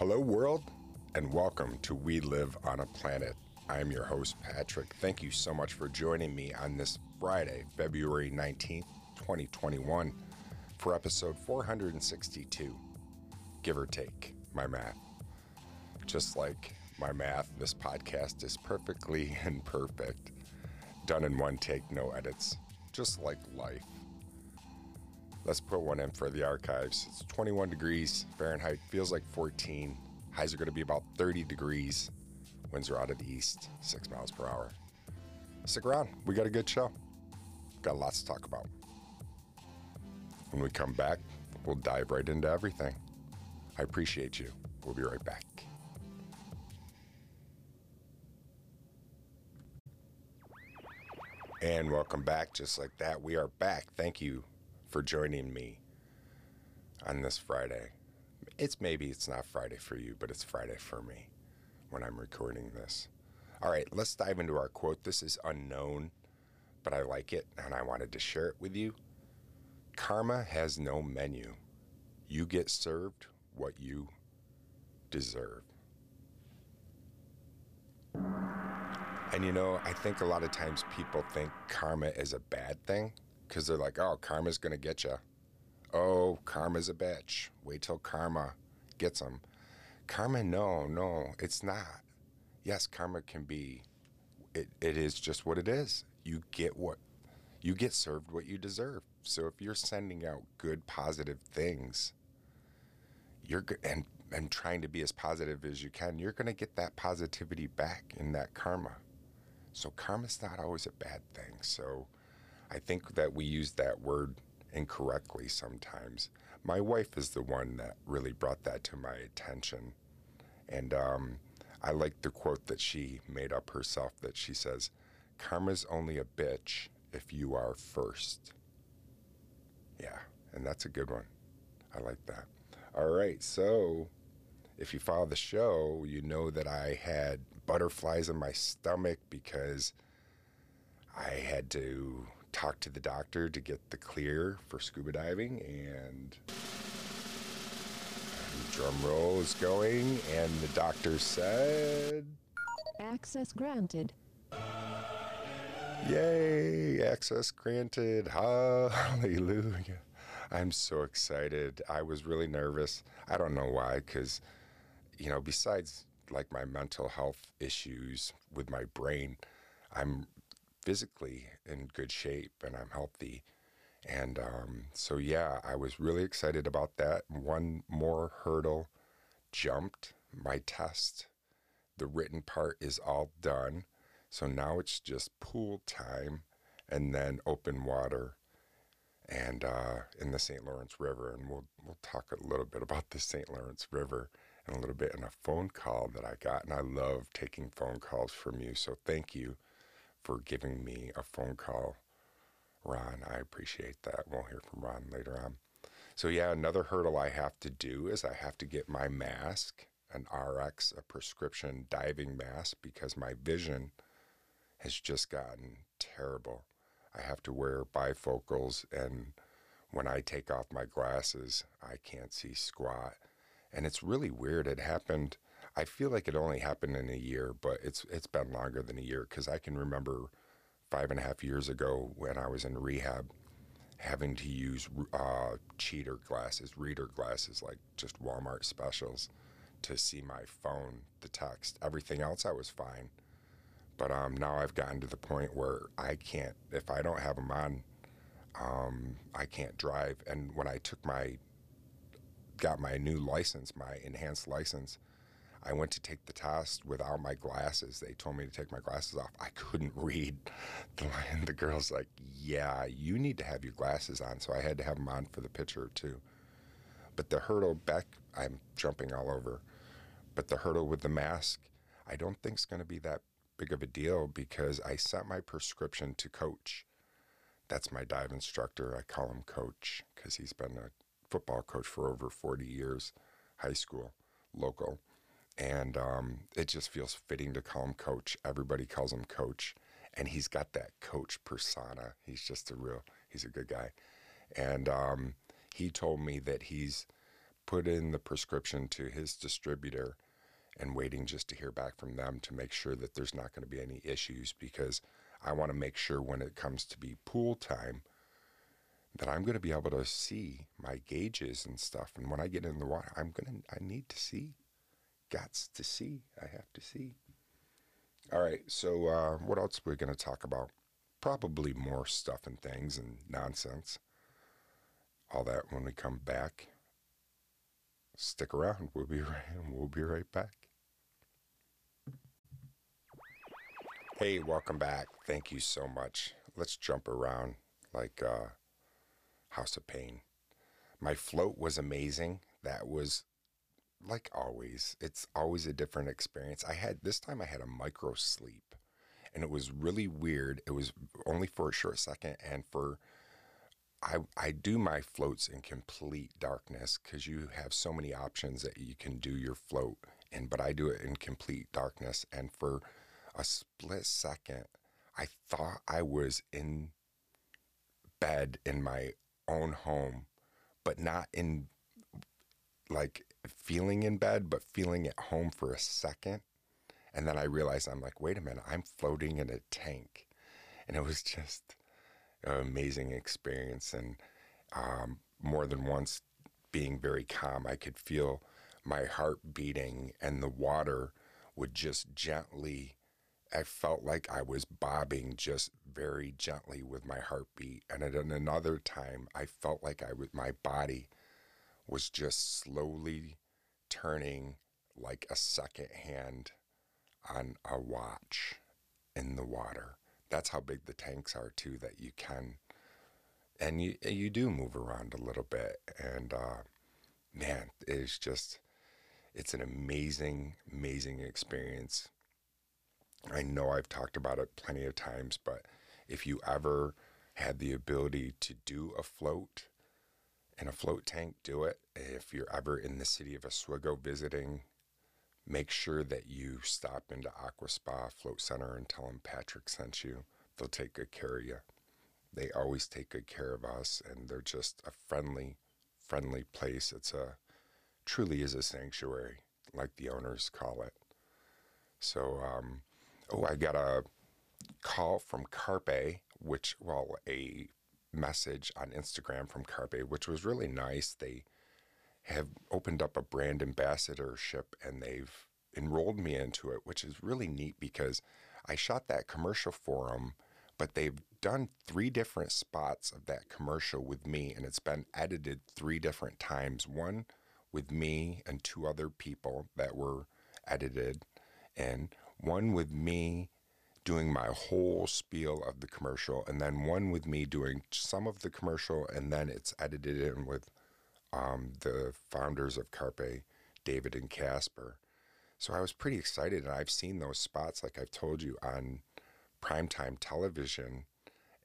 Hello, world, and welcome to We Live on a Planet. I'm your host, Patrick. Thank you so much for joining me on this Friday, February 19th, 2021, for episode 462, give or take my math. Just like my math, this podcast is perfectly imperfect, done in one take, no edits, just like life. Let's put one in for the archives. It's 21 degrees Fahrenheit, feels like 14. Highs are going to be about 30 degrees. Winds are out of the east, 6 miles per hour. Stick around, we got a good show. Got lots to talk about. When we come back, we'll dive right into everything. I appreciate you. We'll be right back. And welcome back. Just like that, we are back. Thank you for joining me on this Friday. It's maybe it's not Friday for you, but it's Friday for me when I'm recording this. All right, let's dive into our quote. This is unknown, but I like it and I wanted to share it with you. Karma has no menu. You get served what you deserve. And you know, I think a lot of times people think karma is a bad thing because they're like, oh, karma's going to get you. Oh, karma's a bitch. Wait till karma gets them. Karma, no, no, it's not. Yes, karma can be, it, it is just what it is. You get what, you get served what you deserve. So if you're sending out good, positive things, you're and, and trying to be as positive as you can, you're going to get that positivity back in that karma. So karma's not always a bad thing. So I think that we use that word incorrectly sometimes. My wife is the one that really brought that to my attention. And um, I like the quote that she made up herself that she says, Karma's only a bitch if you are first. Yeah, and that's a good one. I like that. All right, so if you follow the show, you know that I had butterflies in my stomach because I had to talk to the doctor to get the clear for scuba diving and drum roll is going and the doctor said access granted. Yay access granted hallelujah. I'm so excited. I was really nervous. I don't know why because you know besides like my mental health issues with my brain i'm physically in good shape and I'm healthy. And um, so, yeah, I was really excited about that. One more hurdle jumped my test. The written part is all done. So now it's just pool time and then open water and uh, in the St. Lawrence River. And we'll, we'll talk a little bit about the St. Lawrence River and a little bit in a phone call that I got. And I love taking phone calls from you. So thank you for giving me a phone call, Ron. I appreciate that. We'll hear from Ron later on. So, yeah, another hurdle I have to do is I have to get my mask, an RX, a prescription diving mask, because my vision has just gotten terrible. I have to wear bifocals, and when I take off my glasses, I can't see squat. And it's really weird. It happened I feel like it only happened in a year, but it's it's been longer than a year because I can remember five and a half years ago when I was in rehab having to use uh, cheater glasses, reader glasses, like just Walmart specials to see my phone, the text. Everything else I was fine. But um, now I've gotten to the point where I can't, if I don't have them on, um, I can't drive. And when I took my, got my new license, my enhanced license, I went to take the test without my glasses. They told me to take my glasses off. I couldn't read. The, the girl's like, Yeah, you need to have your glasses on. So I had to have them on for the picture too. But the hurdle back, I'm jumping all over. But the hurdle with the mask, I don't think is going to be that big of a deal because I sent my prescription to Coach. That's my dive instructor. I call him Coach because he's been a football coach for over 40 years, high school, local and um, it just feels fitting to call him coach. Everybody calls him coach, and he's got that coach persona. He's just a real, he's a good guy. And um, he told me that he's put in the prescription to his distributor and waiting just to hear back from them to make sure that there's not going to be any issues because I want to make sure when it comes to be pool time that I'm going to be able to see my gauges and stuff. And when I get in the water, I'm going to, I need to see. Gots to see. I have to see. All right. So, uh, what else we're going to talk about? Probably more stuff and things and nonsense. All that when we come back. Stick around. We'll be right, we'll be right back. Hey, welcome back. Thank you so much. Let's jump around like uh, House of Pain. My float was amazing. That was like always. It's always a different experience. I had this time I had a micro sleep and it was really weird. It was only for a short second and for I I do my floats in complete darkness cuz you have so many options that you can do your float and but I do it in complete darkness and for a split second, I thought I was in bed in my own home, but not in like feeling in bed, but feeling at home for a second. And then I realized I'm like, wait a minute, I'm floating in a tank. And it was just an amazing experience. And um, more than once, being very calm, I could feel my heart beating, and the water would just gently I felt like I was bobbing just very gently with my heartbeat. And at another time, I felt like I was, my body was just slowly turning like a second hand on a watch in the water. That's how big the tanks are too. That you can, and you you do move around a little bit. And uh, man, it's just it's an amazing, amazing experience I know I've talked about it plenty of times, but if you ever had the ability to do a float in a float tank, do it. If you're ever in the city of Oswego visiting, make sure that you stop into Aqua Spa Float Center and tell them Patrick sent you. They'll take good care of you. They always take good care of us, and they're just a friendly, friendly place. It's a truly is a sanctuary, like the owners call it. So, um, oh, I got a call from Carpe, which, well, a message on Instagram from Carpe, which was really nice. They have opened up a brand ambassadorship and they've enrolled me into it, which is really neat because I shot that commercial for them, but they've done three different spots of that commercial with me and it's been edited three different times. One with me and two other people that were edited, and one with me doing my whole spiel of the commercial, and then one with me doing some of the commercial, and then it's edited in with um, the founders of Carpe, David and Casper. So I was pretty excited, and I've seen those spots, like I've told you, on primetime television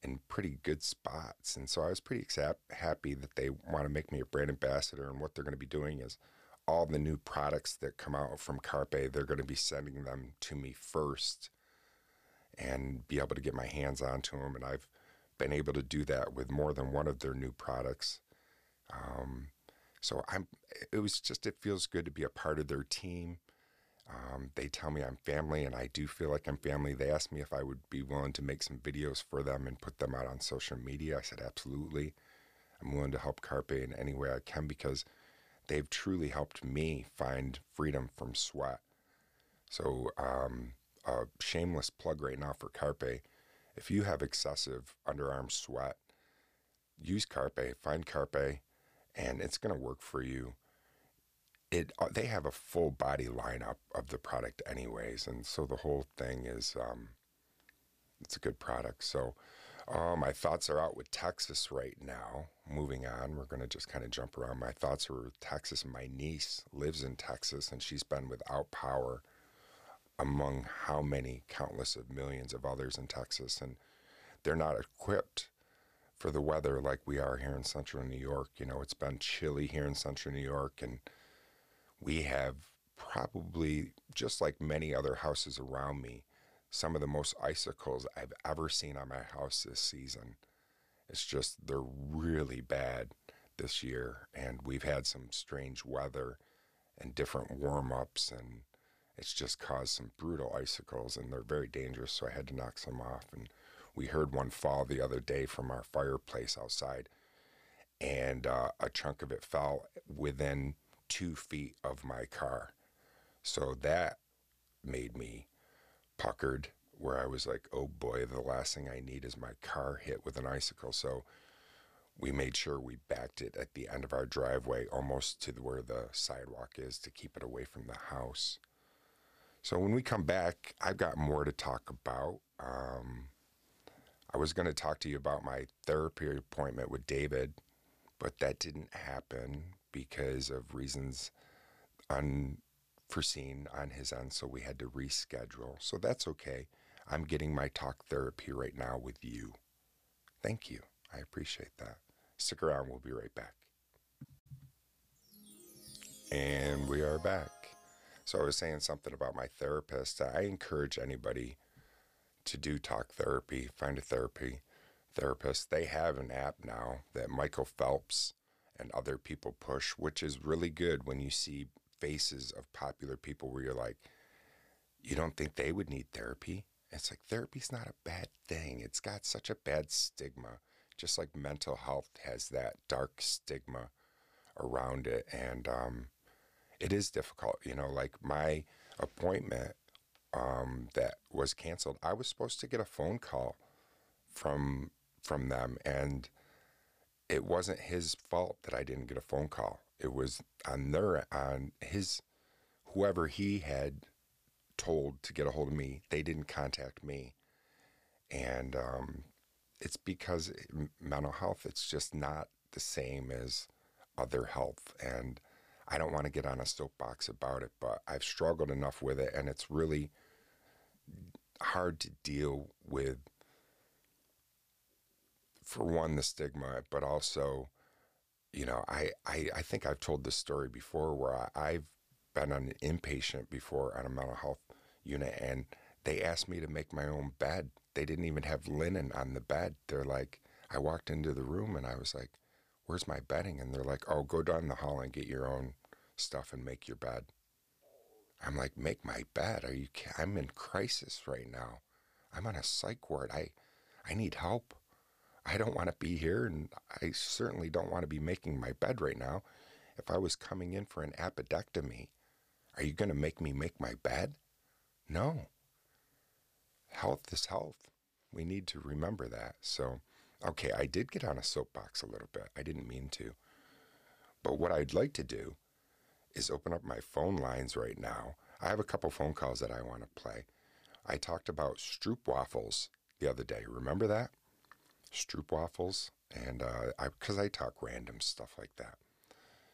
in pretty good spots. And so I was pretty happy that they want to make me a brand ambassador, and what they're going to be doing is all the new products that come out from Carpe, they're going to be sending them to me first and be able to get my hands onto them. And I've been able to do that with more than one of their new products. Um, so I'm. It was just. It feels good to be a part of their team. Um, they tell me I'm family, and I do feel like I'm family. They asked me if I would be willing to make some videos for them and put them out on social media. I said absolutely. I'm willing to help Carpe in any way I can because they've truly helped me find freedom from sweat. So, um, a shameless plug right now for Carpe. If you have excessive underarm sweat, use Carpe, find Carpe, and it's going to work for you. It uh, they have a full body lineup of the product anyways, and so the whole thing is um, it's a good product. So uh, my thoughts are out with Texas right now. Moving on, we're going to just kind of jump around. My thoughts are with Texas. My niece lives in Texas, and she's been without power among how many countless of millions of others in Texas. And they're not equipped for the weather like we are here in central New York. You know, it's been chilly here in central New York, and we have probably, just like many other houses around me, some of the most icicles I've ever seen on my house this season. It's just, they're really bad. this year, and we've had some strange weather and different warm ups, and it's just caused some brutal icicles, and they're very dangerous. So I had to knock some off. And we heard one fall the other day from our fireplace outside, and uh, a chunk of it fell within two feet of my car. So that made me puckered, where I was like, oh boy, the last thing I need is my car hit with an icicle. So we made sure we backed it at the end of our driveway, almost to where the sidewalk is, to keep it away from the house. So when we come back, I've got more to talk about. Um, I was going to talk to you about my therapy appointment with David, but that didn't happen because of reasons unforeseen on his end. So we had to reschedule. So that's okay. I'm getting my talk therapy right now with you. Thank you. I appreciate that. Stick around, we'll be right back. And we are back. So I was saying something about my therapist. I encourage anybody to do talk therapy, find a therapy therapist. They have an app now that Michael Phelps and other people push, which is really good when you see faces of popular people where you're like, you don't think they would need therapy? It's like therapy's not a bad thing. It's got such a bad stigma just like mental health has that dark stigma around it. And um, it is difficult. You know, like my appointment um, that was canceled, I was supposed to get a phone call from from them, and it wasn't his fault that I didn't get a phone call. It was on their on his whoever he had told to get a hold of me. They didn't contact me, and um, it's because mental health it's just not the same as other health and I don't want to get on a soapbox about it, but I've struggled enough with it and it's really hard to deal with for one the stigma, but also you know, I, I, I think I've told this story before where I, I've been an inpatient before on a mental health unit and they asked me to make my own bed they didn't even have linen on the bed. They're like, I walked into the room and I was like, Where's my bedding? And they're like, Oh, go down the hall and get your own stuff and make your bed. I'm like, Make my bed? Are you? I'm in crisis right now. I'm on a psych ward. I, I need help. I don't want to be here, and I certainly don't want to be making my bed right now. If I was coming in for an appendectomy, are you going to make me make my bed? No health is health. We need to remember that. So, okay, I did get on a soapbox a little bit. I didn't mean to. But what I'd like to do is open up my phone lines right now. I have a couple phone calls that I want to play. I talked about Stroop waffles the other day. Remember that? Stroop waffles. And uh, I, because I talk random stuff like that.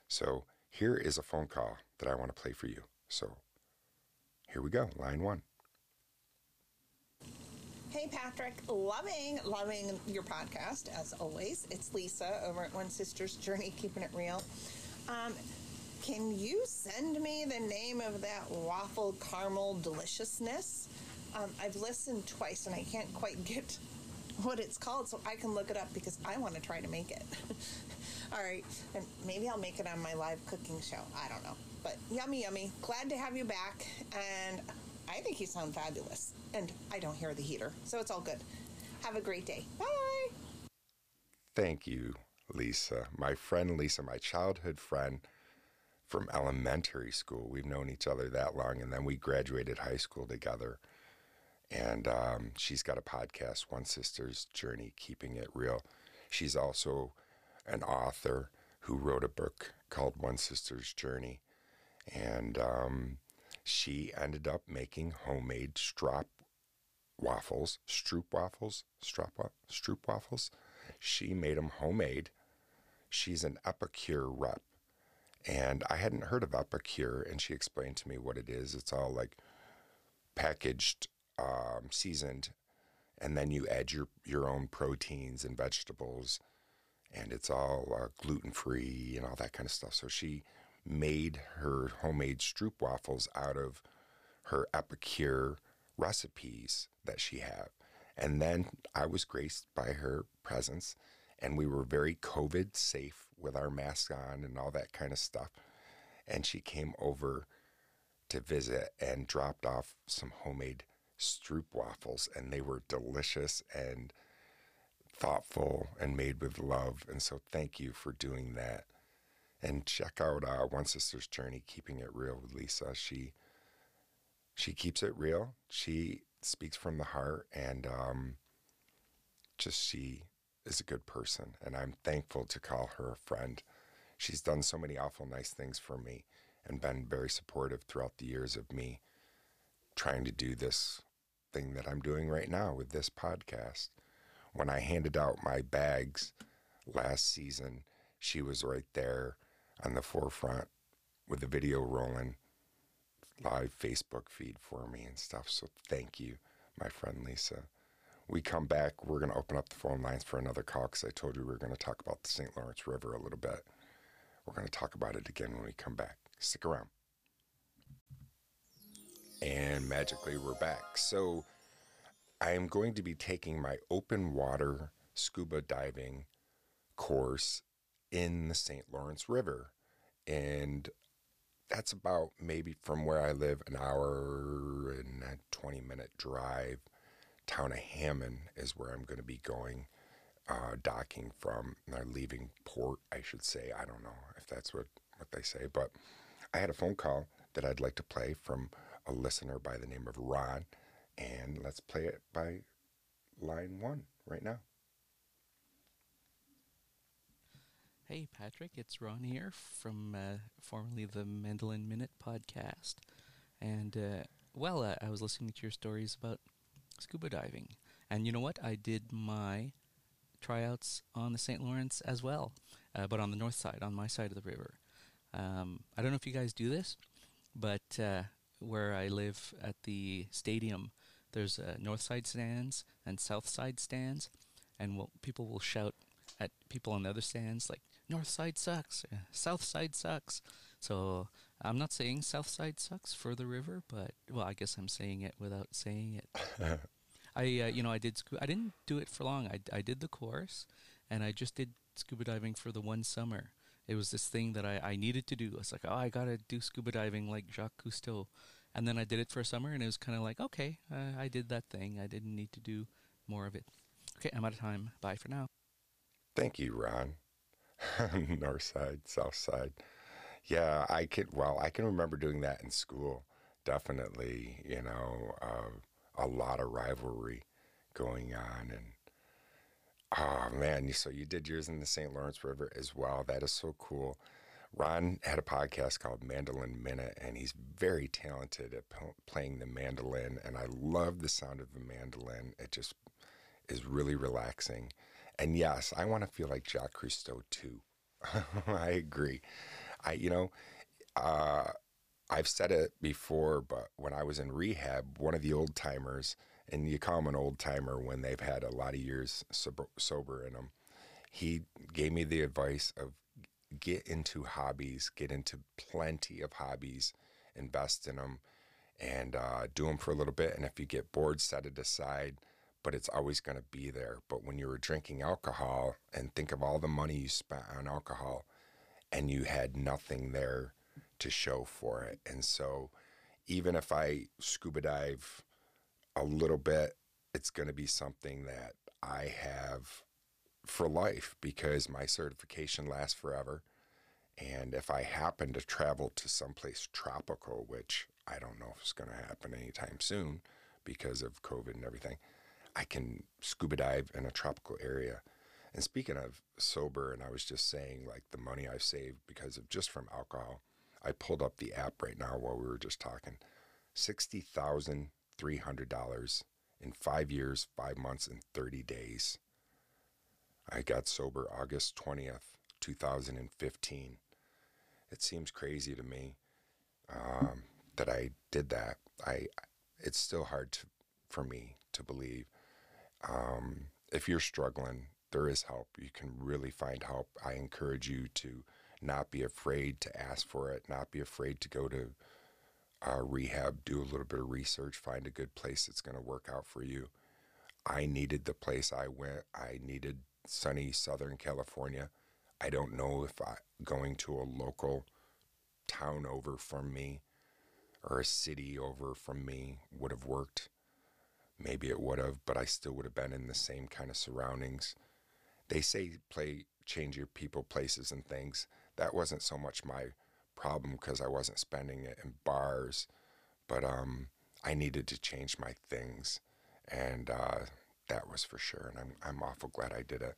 So here is a phone call that I want to play for you. So here we go, line one. Hey, Patrick. Loving, loving your podcast, as always. It's Lisa over at One Sister's Journey, keeping it real. Um, can you send me the name of that waffle caramel deliciousness? Um, I've listened twice and I can't quite get what it's called, so I can look it up because I want to try to make it. All right, and maybe I'll make it on my live cooking show. I don't know. But yummy, yummy. Glad to have you back. And I think you sound fabulous. And I don't hear the heater, so it's all good. Have a great day. Bye. Thank you, Lisa. My friend Lisa, my childhood friend from elementary school. We've known each other that long, and then we graduated high school together. And um, she's got a podcast, One Sister's Journey, Keeping It Real. She's also an author who wrote a book called One Sister's Journey. And um, she ended up making homemade strop waffles, stroop waffles, strop stroop waffles. She made them homemade. She's an Epicure rep. And I hadn't heard of Epicure, and she explained to me what it is. It's all like packaged, um, seasoned, and then you add your, your own proteins and vegetables, and it's all uh, gluten free and all that kind of stuff. So she made her homemade stroop waffles out of her Epicure recipes that she had. And then I was graced by her presence, and we were very COVID safe with our masks on and all that kind of stuff. And she came over to visit and dropped off some homemade stroop waffles, and they were delicious and thoughtful and made with love. And so, thank you for doing that. And check out One Sister's Journey, keeping it real with Lisa. She she keeps it real. She speaks from the heart, and um, just she is a good person. And I'm thankful to call her a friend. She's done so many awful nice things for me and been very supportive throughout the years of me trying to do this thing that I'm doing right now with this podcast. When I handed out my bags last season, she was right there on the forefront with the video rolling, live Facebook feed for me and stuff. So thank you, my friend Lisa. We come back, we're going to open up the phone lines for another call because I told you we are going to talk about the St. Lawrence River a little bit. We're going to talk about it again when we come back. Stick around. And magically, we're back. So, I am going to be taking my open water scuba diving course in the St. Lawrence River. And that's about maybe from where I live, an hour and a 20 minute drive. Town of Hammond is where I'm going to be going, uh, docking from, or leaving port, I should say. I don't know if that's what, what they say, but I had a phone call that I'd like to play from a listener by the name of Ron and let's play it by line one right now. Hey, Patrick, it's Ron here from uh, formerly the Mandolin Minute podcast. And, uh, well, uh, I was listening to your stories about scuba diving. And you know what? I did my tryouts on the St. Lawrence as well, uh, but on the north side, on my side of the river. Um, I don't know if you guys do this, but uh, where I live at the stadium, there's uh, north side stands and south side stands, and people will shout at people on the other stands like north side sucks, south side sucks. So I'm not saying south side sucks for the river, but well, I guess I'm saying it without saying it. I uh, you know I did scu- I didn't do it for long. I I did the course, and I just did scuba diving for the one summer. It was this thing that I, I needed to do. It's like, oh, I gotta do scuba diving like Jacques Cousteau. And then I did it for a summer, and it was kind of like, okay, uh, I did that thing. I didn't need to do more of it. Okay, I'm out of time. Bye for now. Thank you, Ron. North side, south side. Yeah, I could. Well, I can remember doing that in school. Definitely, you know, uh, a lot of rivalry going on, and oh man, so you did yours in the St. Lawrence River as well. That is so cool. Ron had a podcast called Mandolin Minute, and he's very talented at p- playing the mandolin. And I love the sound of the mandolin. It just is really relaxing. And yes, I want to feel like Jacques Cousteau too. I agree. I, you know, uh, I've said it before, but when I was in rehab, one of the old timers, and you call him an old timer when they've had a lot of years sober, sober in them, he gave me the advice of get into hobbies, get into plenty of hobbies, invest in them, and uh, do them for a little bit. And if you get bored, set it aside. But it's always going to be there. But when you were drinking alcohol, and think of all the money you spent on alcohol, and you had nothing there to show for it. And so, even if I scuba dive a little bit, it's going to be something that I have for life because my certification lasts forever. And if I happen to travel to someplace tropical, which I don't know if it's going to happen anytime soon because of COVID and everything, I can scuba dive in a tropical area. And speaking of sober, and I was just saying like the money I've saved because of just from alcohol, I pulled up the app right now while we were just talking. $60,300 in five years, five months, and 30 days. I got sober August 20th, 2015. It seems crazy to me um, that I did that. I it's still hard to, for me to believe. Um, if you're struggling, there is help. You can really find help. I encourage you to not be afraid to ask for it, not be afraid to go to uh, rehab, do a little bit of research, find a good place that's going to work out for you. I needed the place I went. I needed sunny Southern California. I don't know if I, going to a local town over from me or a city over from me would have worked. Maybe it would have, but I still would have been in the same kind of surroundings. They say play change your people, places, and things. That wasn't so much my problem because I wasn't spending it in bars, but um, I needed to change my things, and uh, that was for sure. And I'm I'm awful glad I did it.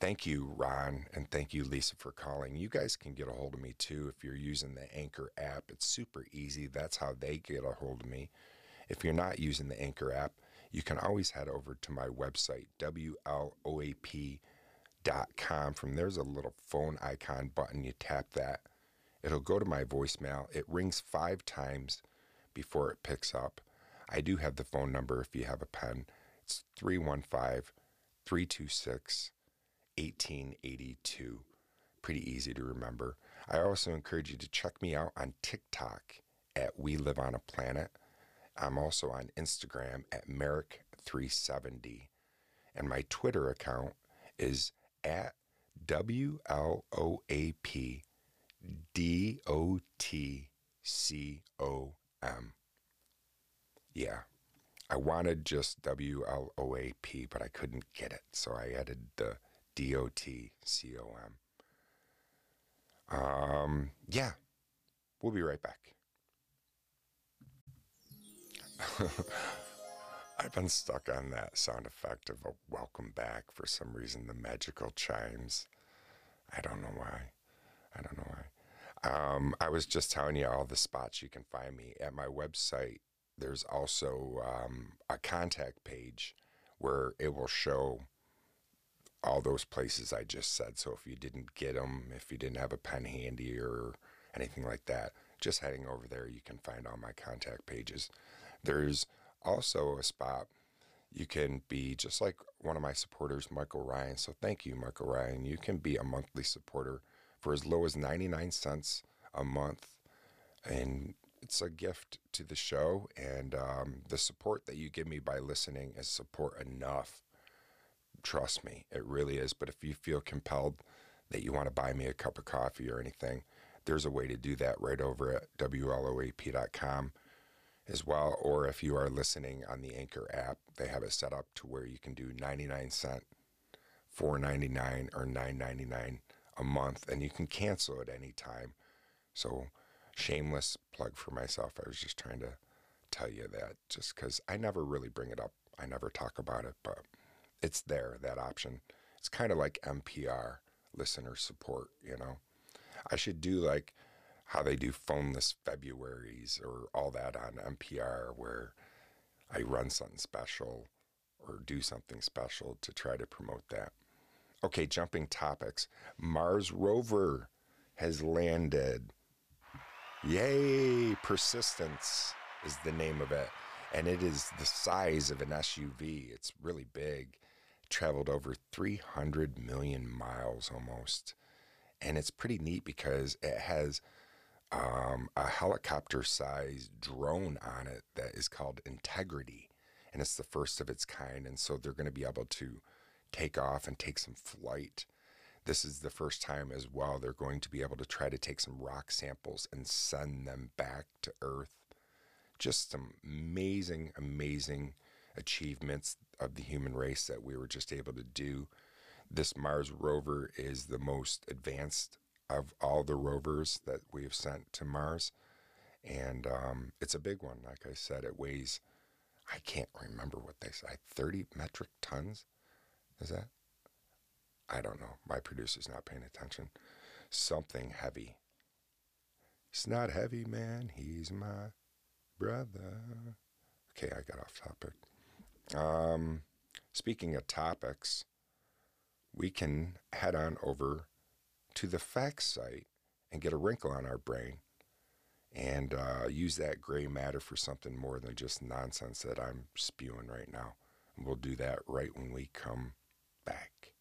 Thank you, Ron, and thank you, Lisa, for calling. You guys can get a hold of me too if you're using the Anchor app. It's super easy. That's how they get a hold of me. If you're not using the Anchor app, you can always head over to my website, WLOAP.com. From there's a little phone icon button. You tap that, it'll go to my voicemail. It rings five times before it picks up. I do have the phone number if you have a pen. It's 315 326 1882. Pretty easy to remember. I also encourage you to check me out on TikTok at We Live on a Planet. I'm also on Instagram at Merrick370. And my Twitter account is at W L O A P D O T C O M. Yeah. I wanted just W L O A P, but I couldn't get it. So I added the D O T C O M. Um, yeah, we'll be right back. I've been stuck on that sound effect of a welcome back for some reason, the magical chimes. I don't know why. I don't know why. Um, I was just telling you all the spots you can find me at my website. There's also um, a contact page where it will show all those places I just said. So if you didn't get them, if you didn't have a pen handy or anything like that, just heading over there, you can find all my contact pages. There's also a spot you can be just like one of my supporters, Michael Ryan. So thank you, Michael Ryan. You can be a monthly supporter for as low as 99 cents a month. And it's a gift to the show. And um, the support that you give me by listening is support enough Trust me, it really is. But if you feel compelled that you want to buy me a cup of coffee or anything, there's a way to do that right over at WLOAP.com as well. Or if you are listening on the Anchor app, they have it set up to where you can do 99 cent, 4.99 or 9.99 a month, and you can cancel at any time. So, shameless plug for myself. I was just trying to tell you that just because I never really bring it up. I never talk about it, but it's there, that option. It's kind of like NPR listener support, you know. I should do like how they do phoneless Februaries or all that on NPR where I run something special or do something special to try to promote that. Okay, jumping topics. Mars rover has landed. Yay! Persistence is the name of it. And it is the size of an SUV. It's really big traveled over 300 million miles almost. And it's pretty neat because it has um, a helicopter sized drone on it that is called Integrity. And it's the first of its kind. And so they're going to be able to take off and take some flight. This is the first time as well they're going to be able to try to take some rock samples and send them back to Earth. Just some amazing, amazing achievements of the human race that we were just able to do. This Mars rover is the most advanced of all the rovers that we have sent to Mars. And um, it's a big one. Like I said, it weighs, I can't remember what they say, 30 metric tons? Is that? I don't know. My producer's not paying attention. Something heavy. It's not heavy, man. He's my brother. Okay, I got off topic. Um, speaking of topics, we can head on over to the facts site and get a wrinkle on our brain and uh, use that gray matter for something more than just nonsense that I'm spewing right now. And we'll do that right when we come back.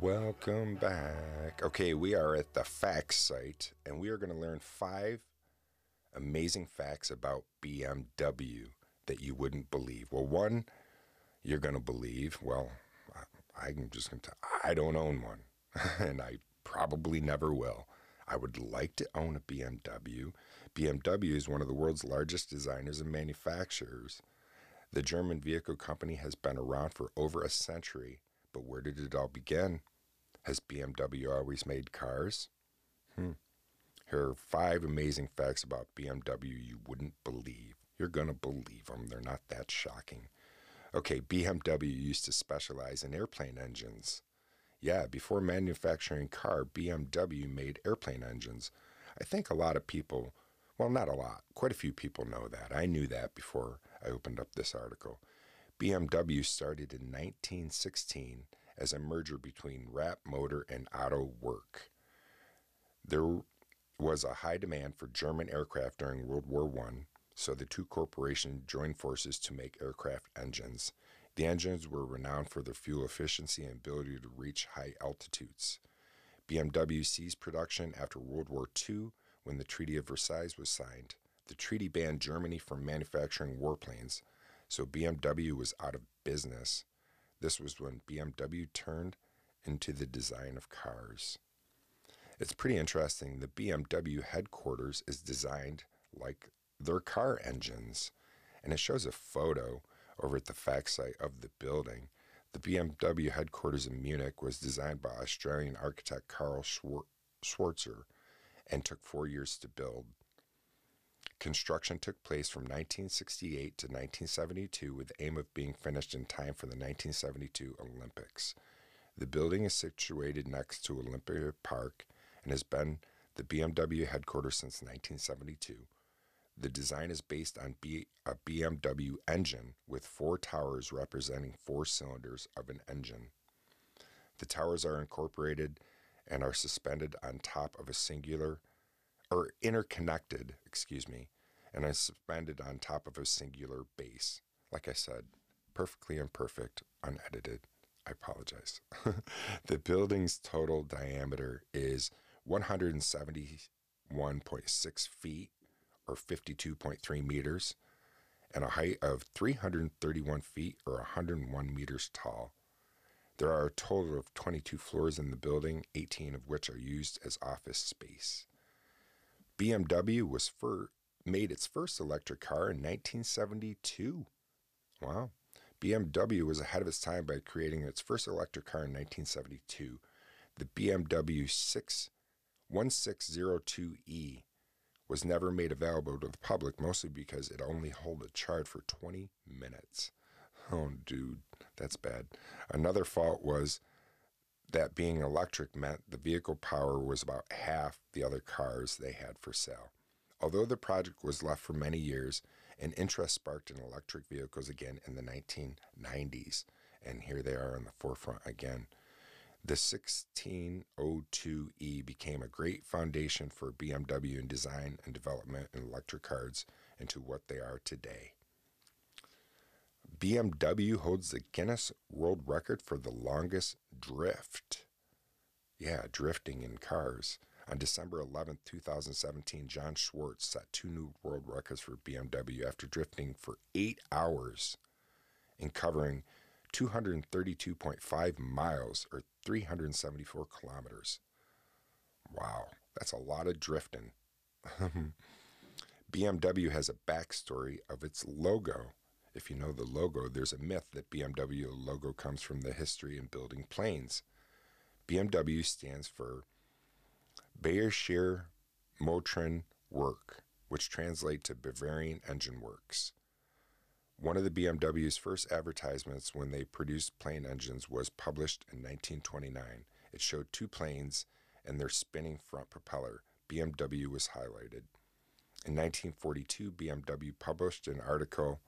Welcome back. Okay, we are at the facts site and we are going to learn five amazing facts about BMW that you wouldn't believe. Well, one, you're going to believe, well, I- I'm just going to, I don't own one, and I probably never will. I would like to own a BMW. BMW is one of the world's largest designers and manufacturers. The German vehicle company has been around for over a century, but where did it all begin? Has BMW always made cars? Hmm. Here are five amazing facts about BMW you wouldn't believe. You're going to believe them. They're not that shocking. Okay, BMW used to specialize in airplane engines. Yeah, before manufacturing car, BMW made airplane engines. I think a lot of people, well, not a lot, quite a few people know that. I knew that before I opened up this article. BMW started in 1916 as a merger between Rapp Motor and Auto Work. There was a high demand for German aircraft during World War I, so the two corporations joined forces to make aircraft engines. The engines were renowned for their fuel efficiency and ability to reach high altitudes. BMW ceased production after World War II when the Treaty of Versailles was signed. The treaty banned Germany from manufacturing warplanes, so BMW was out of business. This was when BMW turned into the design of cars. It's pretty interesting. The BMW headquarters is designed like their car engines, and it shows a photo over at the fact site of the building. The BMW headquarters in Munich was designed by Australian architect Karl Schwar- Schwarzer and took four years to build. Construction took place from 1968 to 1972 with the aim of being finished in time for the 1972 Olympics. The building is situated next to Olympia Park and has been the BMW headquarters since 1972. The design is based on B- a BMW engine with four towers representing four cylinders of an engine. The towers are incorporated and are suspended on top of a singular or interconnected, excuse me, and are suspended on top of a singular base. Like I said, perfectly imperfect, unedited. I apologize. the building's total diameter is 171.6 feet or 52.3 meters, and a height of 331 feet or 101 meters tall. There are a total of 22 floors in the building, 18 of which are used as office space. BMW was fir- made its first electric car in 1972. Wow. BMW was ahead of its time by creating its first electric car in 1972. The BMW 6 1602E was never made available to the public, mostly because it only held a charge for 20 minutes. Oh, dude, that's bad. Another fault was that being electric meant the vehicle power was about half the other cars they had for sale. Although the project was left for many years, an interest sparked in electric vehicles again in the 1990s, and here they are on the forefront again. The 1602E became a great foundation for BMW in design and development in electric cars into what they are today. BMW holds the Guinness World Record for the longest drift. Yeah, drifting in cars. On December 11, 2017, John Schwartz set two new world records for BMW after drifting for eight hours and covering 232.5 miles or 374 kilometers. Wow, that's a lot of drifting. BMW has a backstory of its logo. If you know the logo, there's a myth that BMW logo comes from the history in building planes. BMW stands for Bayerischer Motoren Werk, which translates to Bavarian Engine Works. One of the BMW's first advertisements when they produced plane engines was published in 1929. It showed two planes and their spinning front propeller. BMW was highlighted. In 1942, BMW published an article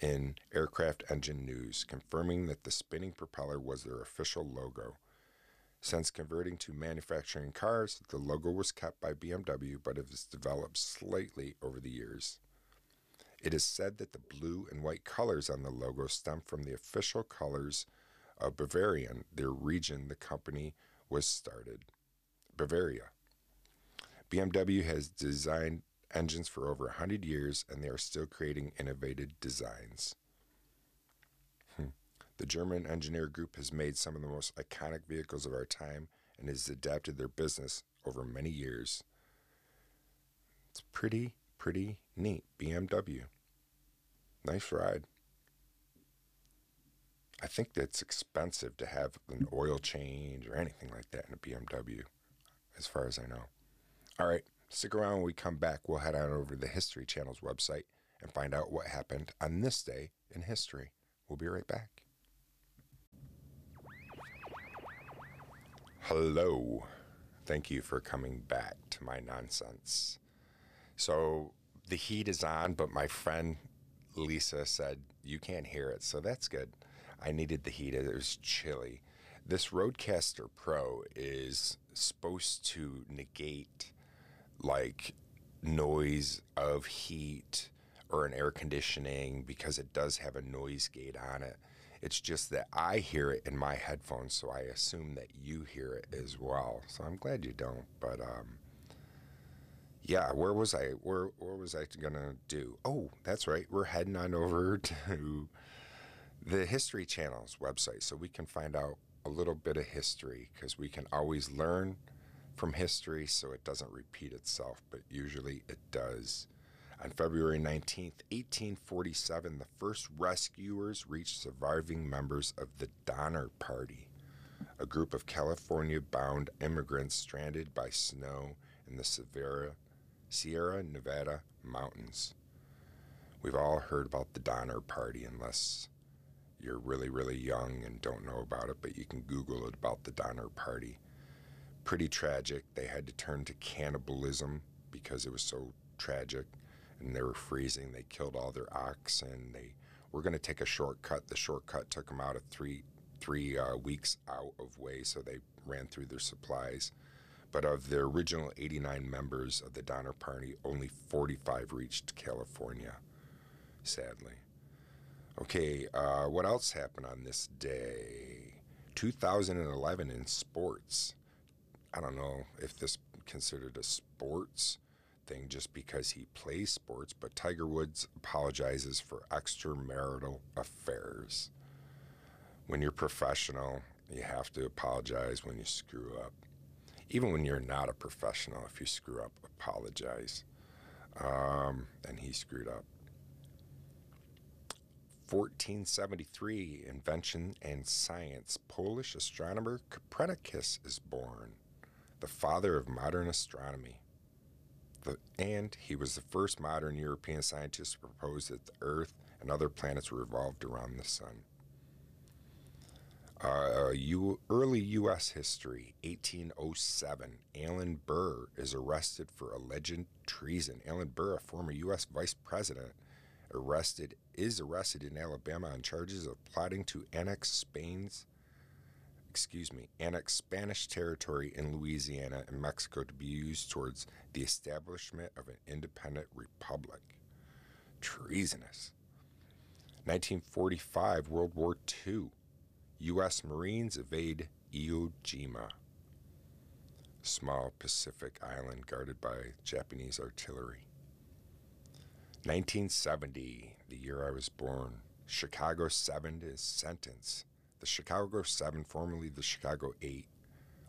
in Aircraft Engine News confirming that the spinning propeller was their official logo. Since converting to manufacturing cars, the logo was kept by BMW, but it has developed slightly over the years. It is said that the blue and white colors on the logo stem from the official colors of Bavarian, their region the company was started. Bavaria. BMW has designed engines for over 100 years and they are still creating innovative designs. Hmm. The German engineer group has made some of the most iconic vehicles of our time and has adapted their business over many years. It's pretty, pretty neat. BMW. Nice ride. I think that's expensive to have an oil change or anything like that in a BMW, as far as I know. All right, stick around when we come back. We'll head on over to the History Channel's website and find out what happened on this day in history. We'll be right back. Hello. Thank you for coming back to my nonsense. So the heat is on, but my friend Lisa said you can't hear it, so that's good. I needed the heat. It was chilly. This Rodecaster Pro is supposed to negate like noise of heat or an air conditioning because it does have a noise gate on it. It's just that I hear it in my headphones, so I assume that you hear it as well. So I'm glad you don't. But um, yeah, where was I? Where where was I gonna do? Oh, that's right. We're heading on over to the History Channel's website so we can find out a little bit of history because we can always learn from history so it doesn't repeat itself, but usually it does. On February 19th, 1847, the first rescuers reached surviving members of the Donner Party, a group of California bound immigrants stranded by snow in the Sierra, Sierra Nevada mountains. We've all heard about the Donner Party, unless you're really, really young and don't know about it, but you can Google it about the Donner Party. Pretty tragic. They had to turn to cannibalism because it was so tragic and they were freezing. They killed all their ox And they were going to take a shortcut. The shortcut took them out of three three uh, weeks out of way, so they ran through their supplies. But of the original 89 members of the Donner Party, only 45 reached California, sadly. Okay, uh, what else happened on this day? 2011 in sports. I don't know if this considered a sports thing just because he plays sports, but Tiger Woods apologizes for extramarital affairs. When you're professional, you have to apologize when you screw up. Even when you're not a professional, if you screw up, apologize. Um, and he screwed up. 1473, invention and science. Polish astronomer Copernicus is born, the father of modern astronomy. The, and he was the first modern European scientist to propose that the Earth and other planets revolved around the sun. Uh, U, early U.S. history, 1807. Aaron Burr is arrested for alleged treason. Aaron Burr, a former U.S. vice president, arrested is arrested in Alabama on charges of plotting to annex Spain's excuse me, annex Spanish territory in Louisiana and Mexico to be used towards the establishment of an independent republic. Treasonous. 1945, World War II. U.S. Marines evade Iwo Jima, small Pacific island guarded by Japanese artillery. 1970, the year I was born, Chicago 7 is sentenced the Chicago 7, formerly the Chicago 8,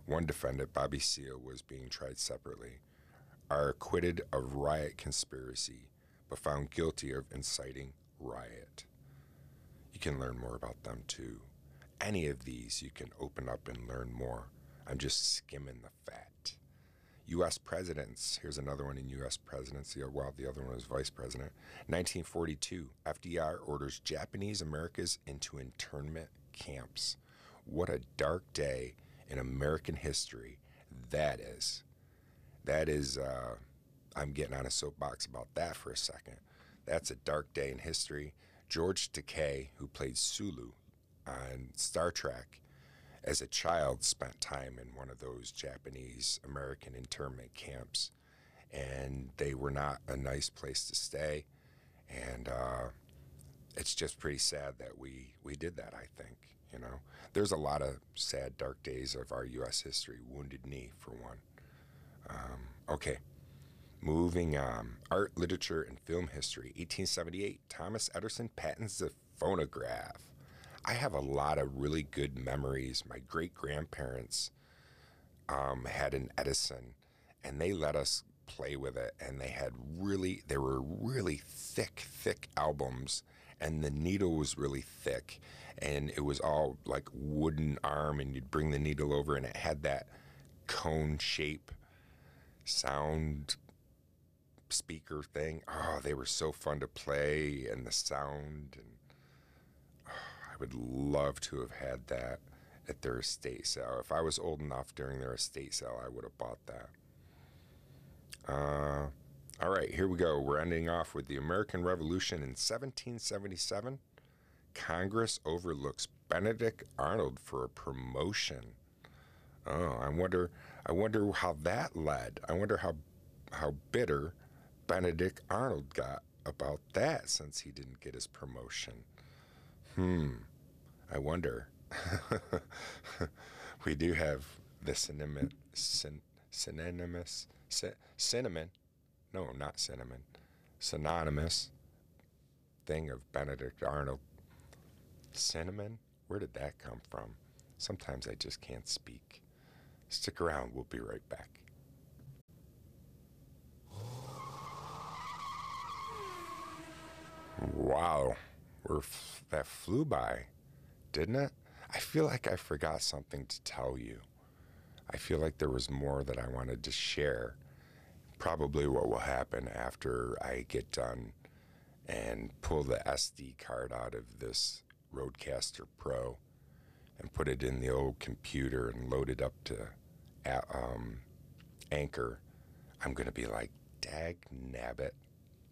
one defendant, Bobby Seale, was being tried separately, are acquitted of riot conspiracy, but found guilty of inciting riot. You can learn more about them too. Any of these you can open up and learn more. I'm just skimming the fat. U.S. presidents. Here's another one in U.S. presidency. Well, the other one was vice president. 1942, FDR orders Japanese Americans into internment camps. What a dark day in American history that is. That is, uh, I'm getting on a soapbox about that for a second. That's a dark day in history. George Takei, who played Sulu on Star Trek, as a child spent time in one of those Japanese American internment camps. And they were not a nice place to stay. And uh, it's just pretty sad that we, we did that, I think. You know, there's a lot of sad, dark days of our U.S. history. Wounded Knee, for one. Um, okay, moving on. Art, literature, and film history. 1878. Thomas Edison patents the phonograph. I have a lot of really good memories. My great grandparents um, had an Edison, and they let us play with it. And they had really, they were really thick, thick albums, and the needle was really thick, and it was all like wooden arm, and you'd bring the needle over, and it had that cone shape sound speaker thing. Oh, they were so fun to play, and the sound, and would love to have had that at their estate sale. If I was old enough during their estate sale, I would have bought that. Uh, all right, here we go. We're ending off with the American Revolution in 1777. Congress overlooks Benedict Arnold for a promotion. Oh, I wonder. I wonder how that led. I wonder how how bitter Benedict Arnold got about that since he didn't get his promotion. Hmm. I wonder. we do have the cinnamon, syn, synonymous c- cinnamon. No, not cinnamon. Synonymous thing of Benedict Arnold. Cinnamon? Where did that come from? Sometimes I just can't speak. Stick around, we'll be right back. Wow, we're f- that flew by, didn't it? I feel like I forgot something to tell you. I feel like there was more that I wanted to share. Probably what will happen after I get done and pull the SD card out of this Rodecaster Pro and put it in the old computer and load it up to um, Anchor. I'm going to be like, dag nabbit.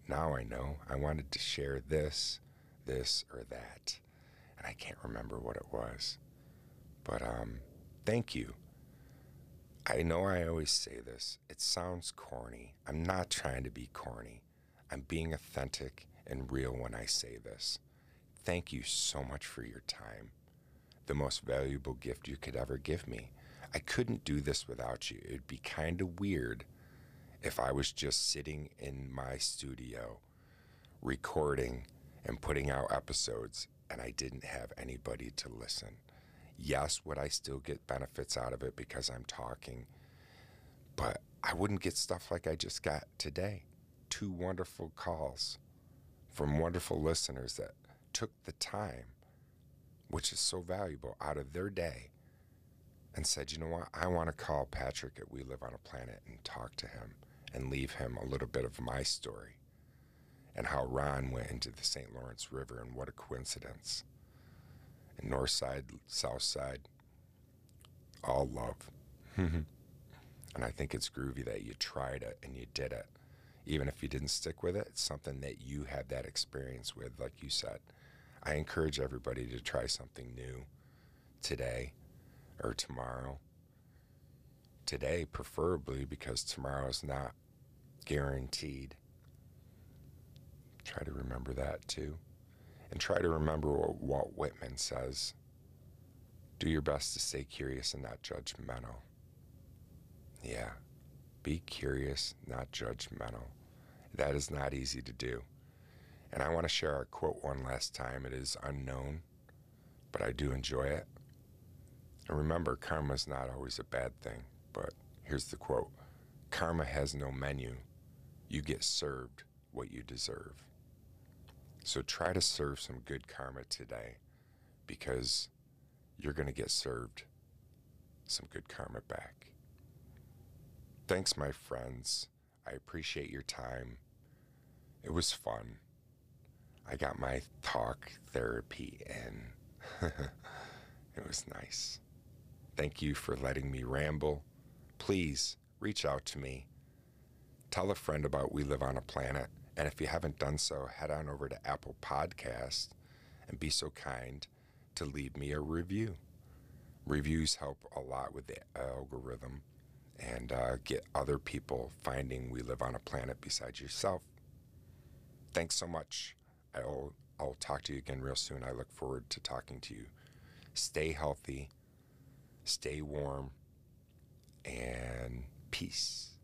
Now I know I wanted to share this, this, or that. And I can't remember what it was. But um, thank you. I know I always say this. It sounds corny. I'm not trying to be corny. I'm being authentic and real when I say this. Thank you so much for your time. The most valuable gift you could ever give me. I couldn't do this without you. It'd be kind of weird if I was just sitting in my studio recording and putting out episodes and I didn't have anybody to listen. Yes, would I still get benefits out of it because I'm talking? But I wouldn't get stuff like I just got today. Two wonderful calls from wonderful listeners that took the time, which is so valuable, out of their day and said, you know what, I want to call Patrick at We Live on a Planet and talk to him and leave him a little bit of my story and how Ron went into the St. Lawrence River and what a coincidence. And north side, south side, all love. Mm-hmm. and I think it's groovy that you tried it and you did it. Even if you didn't stick with it, it's something that you had that experience with, like you said. I encourage everybody to try something new today or tomorrow. Today, preferably, because tomorrow is not guaranteed. Try to remember that too. And try to remember what Walt Whitman says do your best to stay curious and not judgmental. Yeah, be curious, not judgmental. That is not easy to do. And I want to share our quote one last time. It is unknown, but I do enjoy it. And remember, karma is not always a bad thing, but here's the quote Karma has no menu. You get served what you deserve. So try to serve some good karma today because you're going to get served some good karma back. Thanks, my friends. I appreciate your time. It was fun. I got my talk therapy in. it was nice. Thank you for letting me ramble. Please reach out to me. Tell a friend about We Live on a Planet. And if you haven't done so, head on over to Apple Podcast and be so kind to leave me a review. Reviews help a lot with the algorithm and uh, get other people finding we live on a planet besides yourself. Thanks so much. I'll, I'll talk to you again real soon. I look forward to talking to you. Stay healthy, stay warm, and peace.